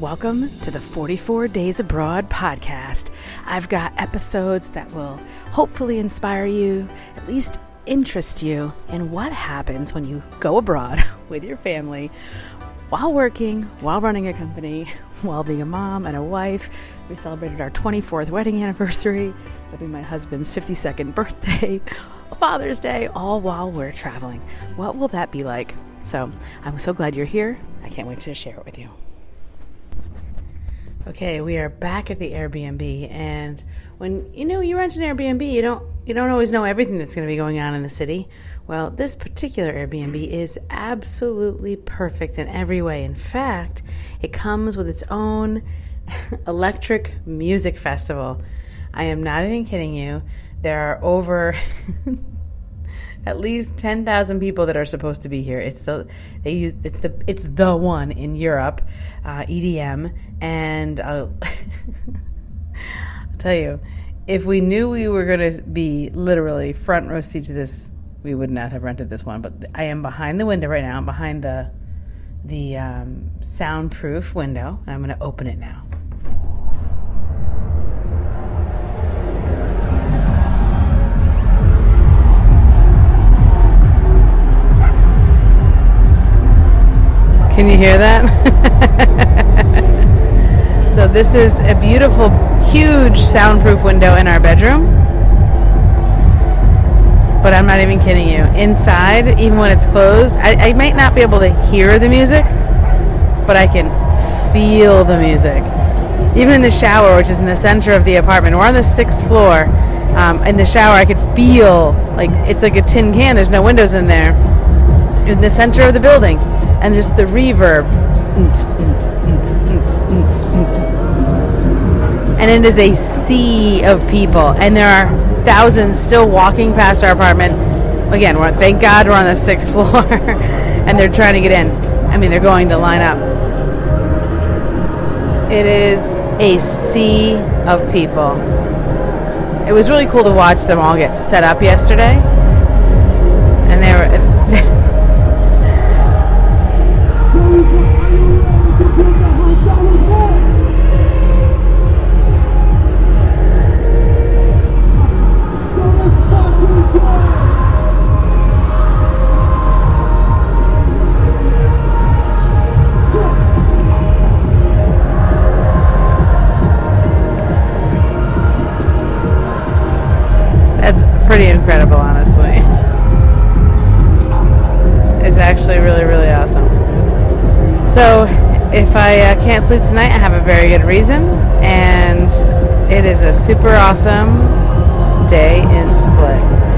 Welcome to the 44 Days Abroad podcast. I've got episodes that will hopefully inspire you, at least interest you in what happens when you go abroad with your family while working, while running a company, while being a mom and a wife. We celebrated our 24th wedding anniversary. It'll be my husband's 52nd birthday, Father's Day, all while we're traveling. What will that be like? So I'm so glad you're here. I can't wait to share it with you. Okay, we are back at the Airbnb, and when you know you rent an Airbnb, you don't you don't always know everything that's going to be going on in the city. Well, this particular Airbnb is absolutely perfect in every way. In fact, it comes with its own electric music festival. I am not even kidding you. There are over at least 10,000 people that are supposed to be here. It's the they use it's the it's the one in Europe, uh, EDM, and uh, I'll tell you, if we knew we were going to be literally front row seat to this, we would not have rented this one. But I am behind the window right now. I'm behind the the um, soundproof window, I'm going to open it now. Can you hear that? so this is a beautiful, huge soundproof window in our bedroom. But I'm not even kidding you. Inside, even when it's closed, I, I might not be able to hear the music, but I can feel the music. Even in the shower, which is in the center of the apartment, we're on the sixth floor. Um, in the shower, I could feel like it's like a tin can. There's no windows in there. In the center of the building, and just the reverb. And it is a sea of people, and there are thousands still walking past our apartment. Again, we're, thank God we're on the sixth floor, and they're trying to get in. I mean, they're going to line up. It is a sea of people. It was really cool to watch them all get set up yesterday, and they were. That's pretty incredible, honestly. It's actually really, really awesome. So, if I uh, can't sleep tonight, I have a very good reason, and it is a super awesome day in Split.